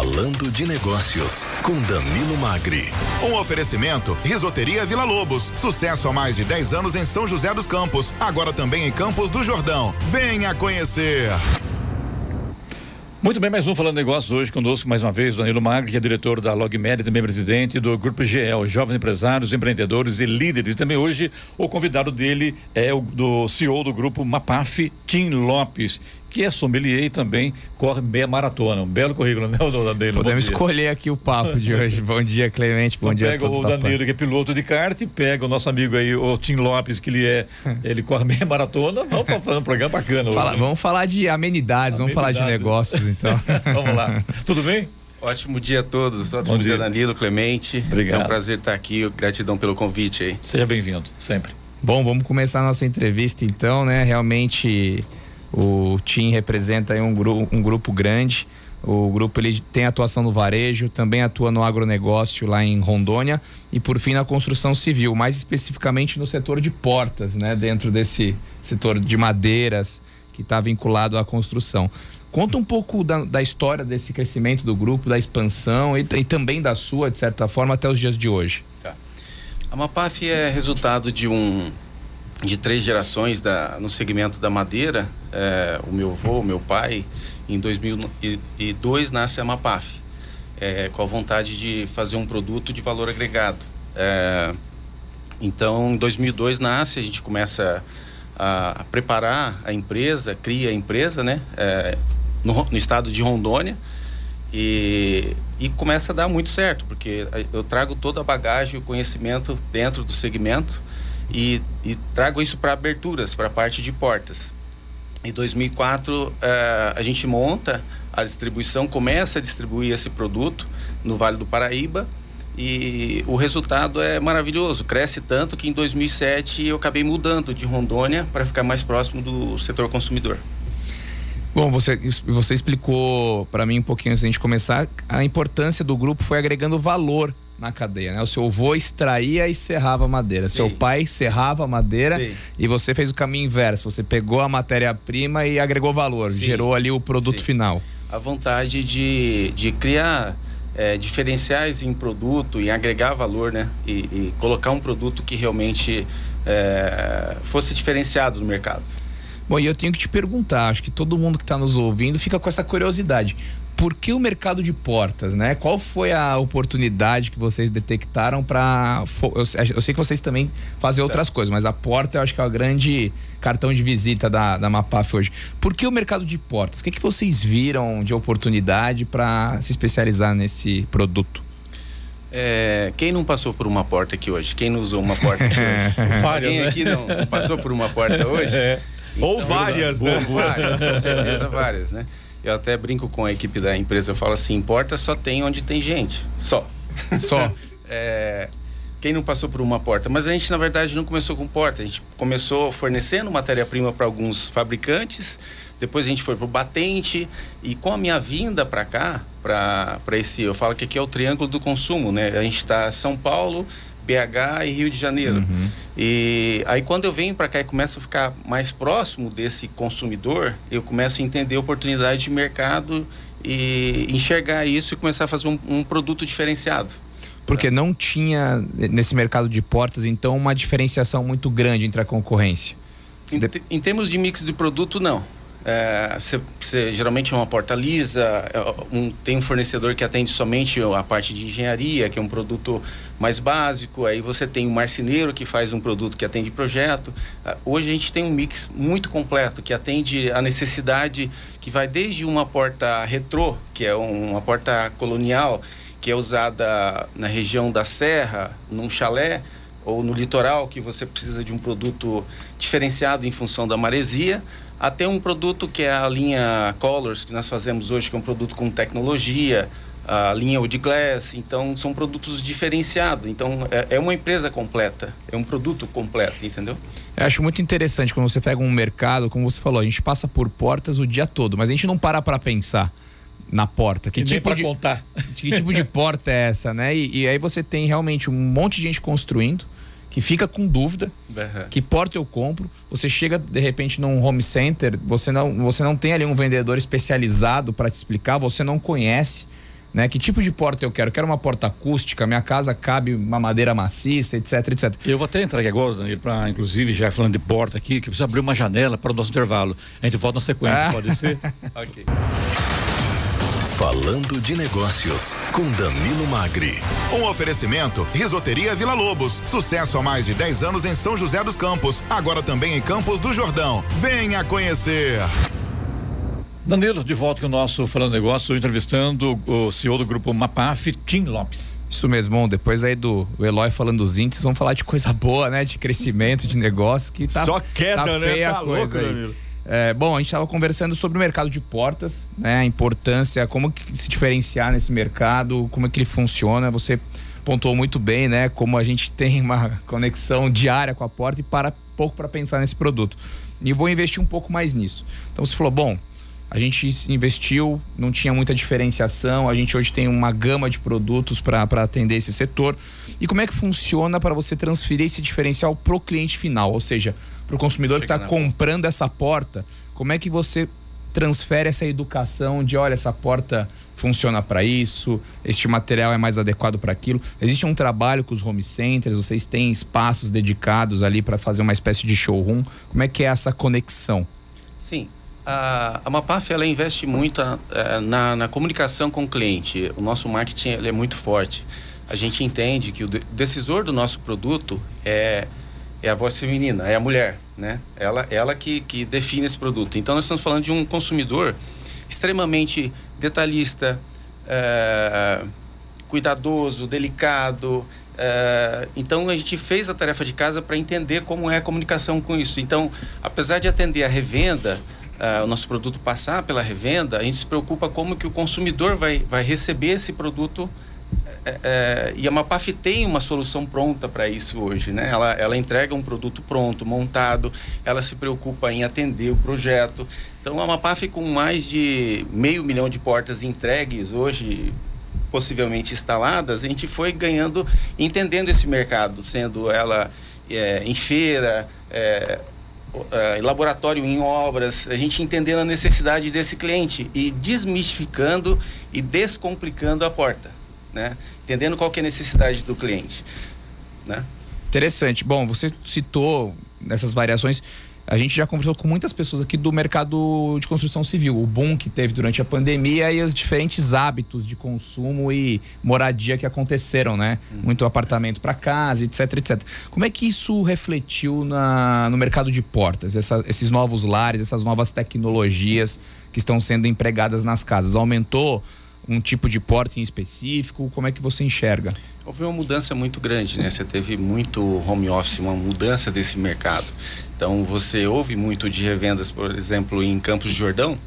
Falando de Negócios, com Danilo Magri. Um oferecimento: Risoteria Vila Lobos. Sucesso há mais de 10 anos em São José dos Campos. Agora também em Campos do Jordão. Venha conhecer. Muito bem, mais um Falando Negócios hoje conosco mais uma vez, Danilo Magri, que é diretor da LogMed, também presidente do Grupo GL, Jovens Empresários, Empreendedores e Líderes. Também hoje o convidado dele é o do CEO do grupo Mapaf, Tim Lopes, que é sommelier e também corre meia maratona. Um belo currículo, né, o Danilo? Podemos escolher aqui o papo de hoje. Bom dia, Clemente. Bom então dia pega a todos o Danilo, que é piloto de kart, pega o nosso amigo aí, o Tim Lopes, que ele é, ele corre meia maratona. Vamos fazer um programa bacana Fala, hoje. Vamos falar de amenidades, vamos falar de negócios, então. vamos lá. Tudo bem? Ótimo dia a todos. Ótimo Bom dia, dia. Danilo, Clemente. Obrigado. É um prazer estar aqui. Gratidão pelo convite aí. Seja bem-vindo, sempre. Bom, vamos começar a nossa entrevista então, né? Realmente o TIM representa um, gru um grupo grande. O grupo ele tem atuação no varejo, também atua no agronegócio lá em Rondônia e por fim na construção civil, mais especificamente no setor de portas, né? Dentro desse setor de madeiras que está vinculado à construção. Conta um pouco da, da, história desse crescimento do grupo, da expansão e, e, também da sua, de certa forma, até os dias de hoje. Tá. A Mapaf é resultado de um de três gerações da, no segmento da madeira. É, o meu avô, meu pai, em 2002 nasce a Mapaf, é, com a vontade de fazer um produto de valor agregado. É, então, em 2002 nasce, a gente começa a, a preparar a empresa, cria a empresa, né? No, no, estado de Rondônia e, e começa a dar muito certo, porque eu trago toda a bagagem, o conhecimento dentro do segmento e, e trago isso para aberturas, para a parte de portas. Em 2004, uh, a gente monta a distribuição, começa a distribuir esse produto no Vale do Paraíba e o resultado é maravilhoso. Cresce tanto que em 2007 eu acabei mudando de Rondônia para ficar mais próximo do setor consumidor. Bom, você, você explicou para mim um pouquinho antes de a gente começar, a importância do grupo foi agregando valor na cadeia, né? O seu avô extraía e serrava madeira, Sim. seu pai serrava madeira Sim. e você fez o caminho inverso, você pegou a matéria-prima e agregou valor, Sim. gerou ali o produto final. A vontade de, de criar é, diferenciais em produto e agregar valor, né? E, e colocar um produto que realmente é, fosse diferenciado no mercado. Bom, e eu tenho que te perguntar, acho que todo mundo que está nos ouvindo fica com essa curiosidade. Por que o mercado de portas, né? Qual foi a oportunidade que vocês detectaram para eu, eu, sei que vocês também fazem outras coisas, mas a porta eu acho que é o grande cartão de visita da, da Mapaf hoje. Por que o mercado de portas? O que, que vocês viram de oportunidade para se especializar nesse produto? É, quem não passou por uma porta aqui hoje? Quem não usou uma porta aqui hoje? Várias, quem né? aqui não passou por uma porta hoje? É. Então, Ou várias, né? Várias, com certeza várias, né? Eu até brinco com a equipe da empresa, eu falo assim, porta só tem onde tem gente, só. Só. é, quem não passou por uma porta? Mas a gente, na verdade, não começou com porta, a gente começou fornecendo matéria-prima para alguns fabricantes, depois a gente foi para o batente, e com a minha vinda para cá, para esse, eu falo que aqui é o triângulo do consumo, né? A gente está São Paulo, BH e Rio de Janeiro. Uhum. E aí quando eu venho para cá e começo a ficar mais próximo desse consumidor, eu começo a entender oportunidade de mercado e enxergar isso e começar a fazer um, um produto diferenciado. Porque não tinha nesse mercado de portas, então, uma diferenciação muito grande entre a concorrência. Em, em termos de mix de produto, não. É, cê, cê, geralmente é uma porta lisa, é, um, tem um fornecedor que atende somente a parte de engenharia, que é um produto mais básico, aí você tem um marceneiro que faz um produto que atende projeto. Uh, hoje a gente tem um mix muito completo, que atende a necessidade que vai desde uma porta retrô, que é um, uma porta colonial, que é usada na região da Serra, num chalé, ou no litoral, que você precisa de um produto diferenciado em função da maresia, até um produto que é a linha Colors, que nós fazemos hoje, que é um produto com tecnologia, a linha Wood Glass, então são produtos diferenciados. Então é, é, uma empresa completa, é um produto completo, entendeu? Eu acho muito interessante quando você pega um mercado, como você falou, a gente passa por portas o dia todo, mas a gente não para para pensar na porta. Que e tipo de contar. Que tipo de porta é essa, né? E, e aí você tem realmente um monte de gente construindo que fica com dúvida, uhum. que porta eu compro. Você chega de repente num home center, você não, você não tem ali um vendedor especializado para te explicar, você não conhece. né? Que tipo de porta eu quero? Eu quero uma porta acústica, minha casa cabe uma madeira maciça, etc, etc. Eu vou até entrar aqui agora, Danilo, para inclusive já falando de porta aqui, que precisa abrir uma janela para o nosso intervalo. A gente volta na sequência, ah. pode ser? ok. Falando de Negócios, com Danilo Magri. Um oferecimento: Risoteria Vila Lobos. Sucesso há mais de 10 anos em São José dos Campos. Agora também em Campos do Jordão. Venha conhecer. Danilo, de volta com o nosso Falando Negócio, entrevistando o CEO do grupo Mapaf, Tim Lopes. Isso mesmo, bom, depois aí do Eloy falando dos índices, vamos falar de coisa boa, né? De crescimento, de negócio, que tá. Só queda, tá né? Tá louco, aí. Danilo. É, bom, a gente estava conversando sobre o mercado de portas, né? A importância, como se diferenciar nesse mercado, como é que ele funciona. Você pontuou muito bem, né? Como a gente tem uma conexão diária com a porta e para pouco para pensar nesse produto. E vou investir um pouco mais nisso. Então você falou, bom, a gente investiu, não tinha muita diferenciação. A gente hoje tem uma gama de produtos para atender esse setor. E como é que funciona para você transferir esse diferencial para o cliente final? Ou seja, para o consumidor Chega que está comprando porta. essa porta, como é que você transfere essa educação de olha, essa porta funciona para isso, este material é mais adequado para aquilo. Existe um trabalho com os home centers, vocês têm espaços dedicados ali para fazer uma espécie de showroom. Como é que é essa conexão? Sim, a, a Mapaf ela investe muito a, a, na, na, comunicação com o cliente. O nosso marketing é muito forte. A gente entende que o decisor do nosso produto é, é a voz feminina, é a mulher, né? Ela, ela que, que define esse produto. Então nós estamos falando de um consumidor extremamente detalhista, é, cuidadoso, delicado. É, então a gente fez a tarefa de casa para entender como é a comunicação com isso. Então, apesar de atender a revenda, uh, o nosso produto passar pela revenda, a gente se preocupa como que o consumidor vai, vai receber esse produto é, é, e a Mapaf tem uma solução pronta para isso hoje, né? Ela, ela entrega um produto pronto, montado, ela se preocupa em atender o projeto. Então, a Mapaf com mais de meio milhão de portas entregues hoje, possivelmente instaladas, a gente foi ganhando, entendendo esse mercado, sendo ela é, em feira, é, uh, laboratório em obras, a gente entendendo a necessidade desse cliente e desmistificando e descomplicando a porta, né? Entendendo qual que é a necessidade do cliente, né? Interessante. Bom, você citou nessas variações a gente já conversou com muitas pessoas aqui do mercado de construção civil, o boom que teve durante a pandemia e os diferentes hábitos de consumo e moradia que aconteceram, né? Uhum. Muito apartamento para casa, etc, etc. Como é que isso refletiu na, no mercado de portas, essa, esses novos lares, essas novas tecnologias que estão sendo empregadas nas casas? Aumentou um tipo de porta em específico? Como é que você enxerga? Houve uma mudança muito grande, né? Você teve muito home office, uma mudança desse mercado. Então, você ouve muito de revendas, por exemplo, em Campos de Jordão.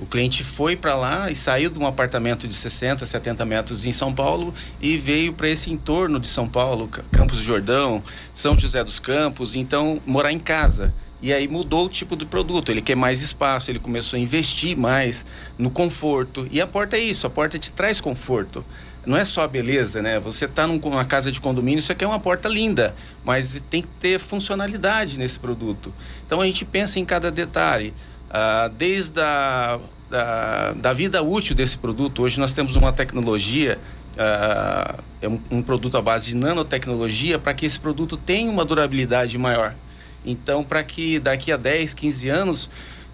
O cliente foi para lá e saiu de um apartamento de 60, 70 metros em São Paulo e veio para esse entorno de São Paulo, Campos do Jordão, São José dos Campos, então morar em casa. E aí mudou o tipo de produto, ele quer mais espaço, ele começou a investir mais no conforto. E a porta é isso, a porta te traz conforto. Não é só a beleza, né? Você está numa casa de condomínio, isso aqui é uma porta linda, mas tem que ter funcionalidade nesse produto. Então a gente pensa em cada detalhe. Uh, desde a da, da, vida útil desse produto, hoje nós temos uma tecnologia Uh, é um, um, produto à base de nanotecnologia para que esse produto tenha uma durabilidade maior. Então, para que daqui a 10, 15 anos,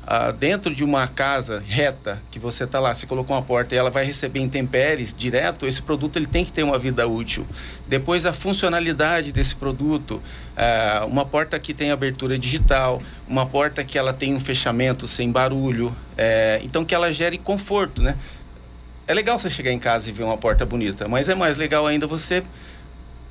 ah, dentro de uma casa reta, que você está lá, você colocou uma porta e ela vai receber intempéries direto, esse produto ele tem que ter uma vida útil. Depois, a funcionalidade desse produto, ah, uma porta que tem abertura digital, uma porta que ela tem um fechamento sem barulho, é, então que ela gere conforto, né? É legal você chegar em casa e ver uma porta bonita, mas é mais legal ainda você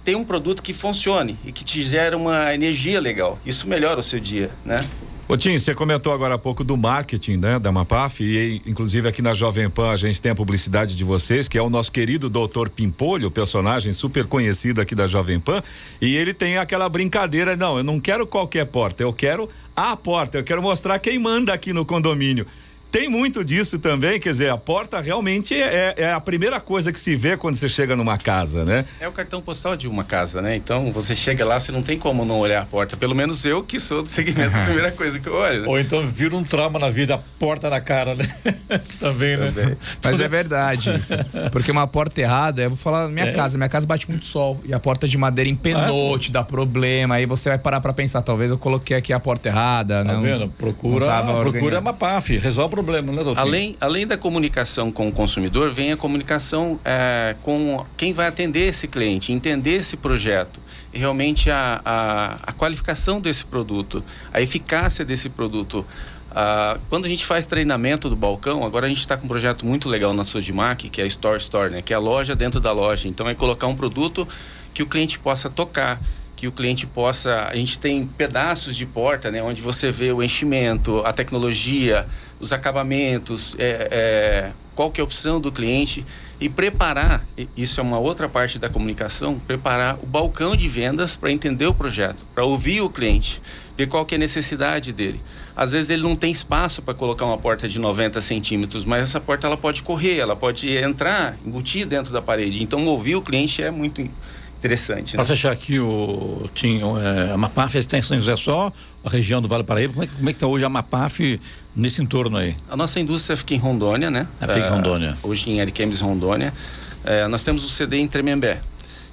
ter um produto que funcione e que te gera uma energia legal. Isso melhora o seu dia, né? Ô Tim, você comentou agora há pouco do marketing, né, da Mapaf, e inclusive aqui na Jovem Pan a gente tem a publicidade de vocês, que é o nosso querido doutor Pimpolho, personagem super conhecido aqui da Jovem Pan, e ele tem aquela brincadeira, não, eu não quero qualquer porta, eu quero a porta, eu quero mostrar quem manda aqui no condomínio. Tem muito disso também, quer dizer, a porta realmente é, é, a primeira coisa que se vê quando você chega numa casa, né? É o cartão postal de uma casa, né? Então você chega lá, você não tem como não olhar a porta. Pelo menos eu que sou do segmento, a primeira coisa que eu olho. Né? Ou então vira um trauma na vida, a porta na cara, né? também, né? Também. Mas é verdade isso. Porque uma porta errada, eu vou falar minha é. casa, minha casa bate muito sol e a porta de madeira empenou, ah, te dá problema, aí você vai parar para pensar, talvez eu coloquei aqui a porta errada, tá não, vendo? Procura, procura uma PAF, resolve o problema, né, doutor? Além, além da comunicação com o consumidor, vem a comunicação é, com quem vai atender esse cliente, entender esse projeto realmente a, a, a qualificação desse produto, a eficácia desse produto. Uh, quando a gente faz treinamento do balcão, agora a gente está com um projeto muito legal na Sodimac, que é a Store Store, né? que é a loja dentro da loja. Então é colocar um produto que o cliente possa tocar, que o cliente possa. A gente tem pedaços de porta, né, onde você vê o enchimento, a tecnologia, os acabamentos, é, é, qual que é a opção do cliente e preparar. Isso é uma outra parte da comunicação. Preparar o balcão de vendas para entender o projeto, para ouvir o cliente, ver qual que é a necessidade dele. Às vezes ele não tem espaço para colocar uma porta de 90 centímetros, mas essa porta ela pode correr, ela pode entrar, embutir dentro da parede. Então ouvir o cliente é muito interessante. Para né? fechar aqui, o Tim, é, a Mapaf está em São José só, a região do Vale Paraíba. Como é, como é que está hoje a Mapaf nesse entorno aí? A nossa indústria fica em Rondônia, né? É, fica em Rondônia. Uh, hoje em Ariquemes, Rondônia. É, nós temos o CD em Tremembé.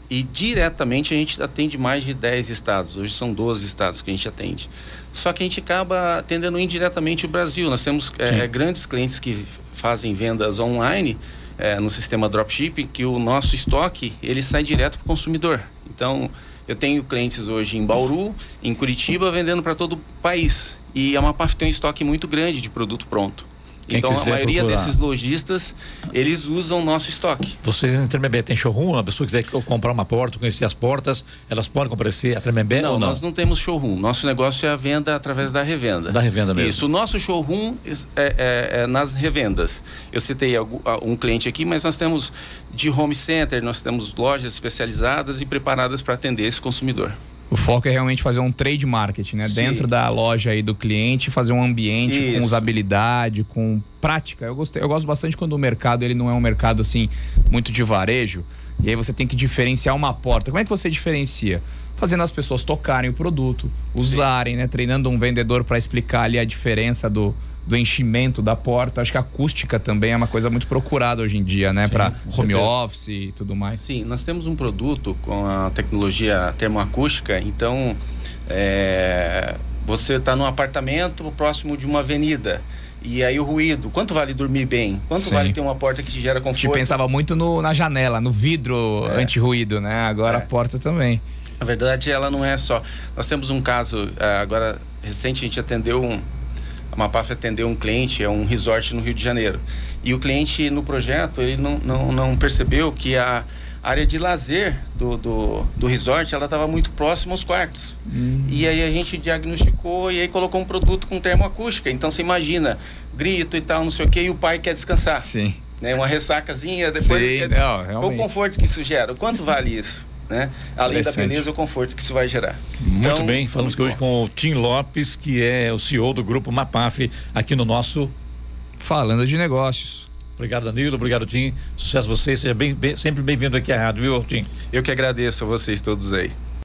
E diretamente a gente atende mais de 10 estados. Hoje são 12 estados que a gente atende. Só que a gente acaba atendendo indiretamente o Brasil. Nós temos é, grandes clientes que fazem vendas online é, no sistema dropshipping que o nosso estoque ele sai direto para o consumidor. Então, eu tenho clientes hoje em Bauru, em Curitiba, vendendo para todo o país. E a Mapaf tem um estoque muito grande de produto pronto. Quem então a maioria procurar. desses lojistas, eles usam nosso estoque. Vocês em Tremembé tem showroom? A pessoa quiser comprar uma porta, conhecer as portas, elas podem comparecer a Tremembé não, ou não? nós não temos showroom. Nosso negócio é a venda através da revenda. Da revenda mesmo. Isso. O nosso showroom é, é, é nas revendas. Eu citei um cliente aqui, mas nós temos de home center, nós temos lojas especializadas e preparadas para atender esse consumidor. O foco é realmente fazer um trade marketing, né? Sim. Dentro da loja aí do cliente, fazer um ambiente Isso. com usabilidade, com prática. Eu, gostei, eu gosto bastante quando o mercado ele não é um mercado assim muito de varejo. E aí você tem que diferenciar uma porta. Como é que você diferencia? Fazendo as pessoas tocarem o produto, usarem, Sim. né? Treinando um vendedor para explicar ali a diferença do, do enchimento da porta. Acho que a acústica também é uma coisa muito procurada hoje em dia, né? Para home office e tudo mais. Sim, nós temos um produto com a tecnologia termoacústica, então é, você está num apartamento próximo de uma avenida. E aí o ruído, quanto vale dormir bem? Quanto Sim. vale ter uma porta que te gera conforto? A gente pensava muito no, na janela, no vidro é. anti-ruído, né? Agora é. a porta também. Na verdade, ela não é só. Nós temos um caso, é, agora recente, a gente atendeu um, a Mapaf atendeu um cliente, é um resort no Rio de Janeiro. E o cliente no projeto, ele não, não, não percebeu que a área de lazer do, do, do resort, ela estava muito próxima aos quartos. Hum. E aí a gente diagnosticou e aí colocou um produto com termoacústica. Então você imagina, grito e tal, não sei o que, e o pai quer descansar. Sim. Né? Uma ressacazinha, depois... Sim, quer dizer, não, o conforto que isso gera? Quanto vale isso? né? Além da beleza e o conforto que isso vai gerar. Muito então, bem, falamos hoje com o Tim Lopes, que é o CEO do grupo Mapaf, aqui no nosso Falando de Negócios. Obrigado, Danilo. Obrigado, Tim. Sucesso a vocês. Seja bem, bem, sempre bem-vindo aqui à rádio, viu, Tim? Eu que agradeço a vocês todos aí.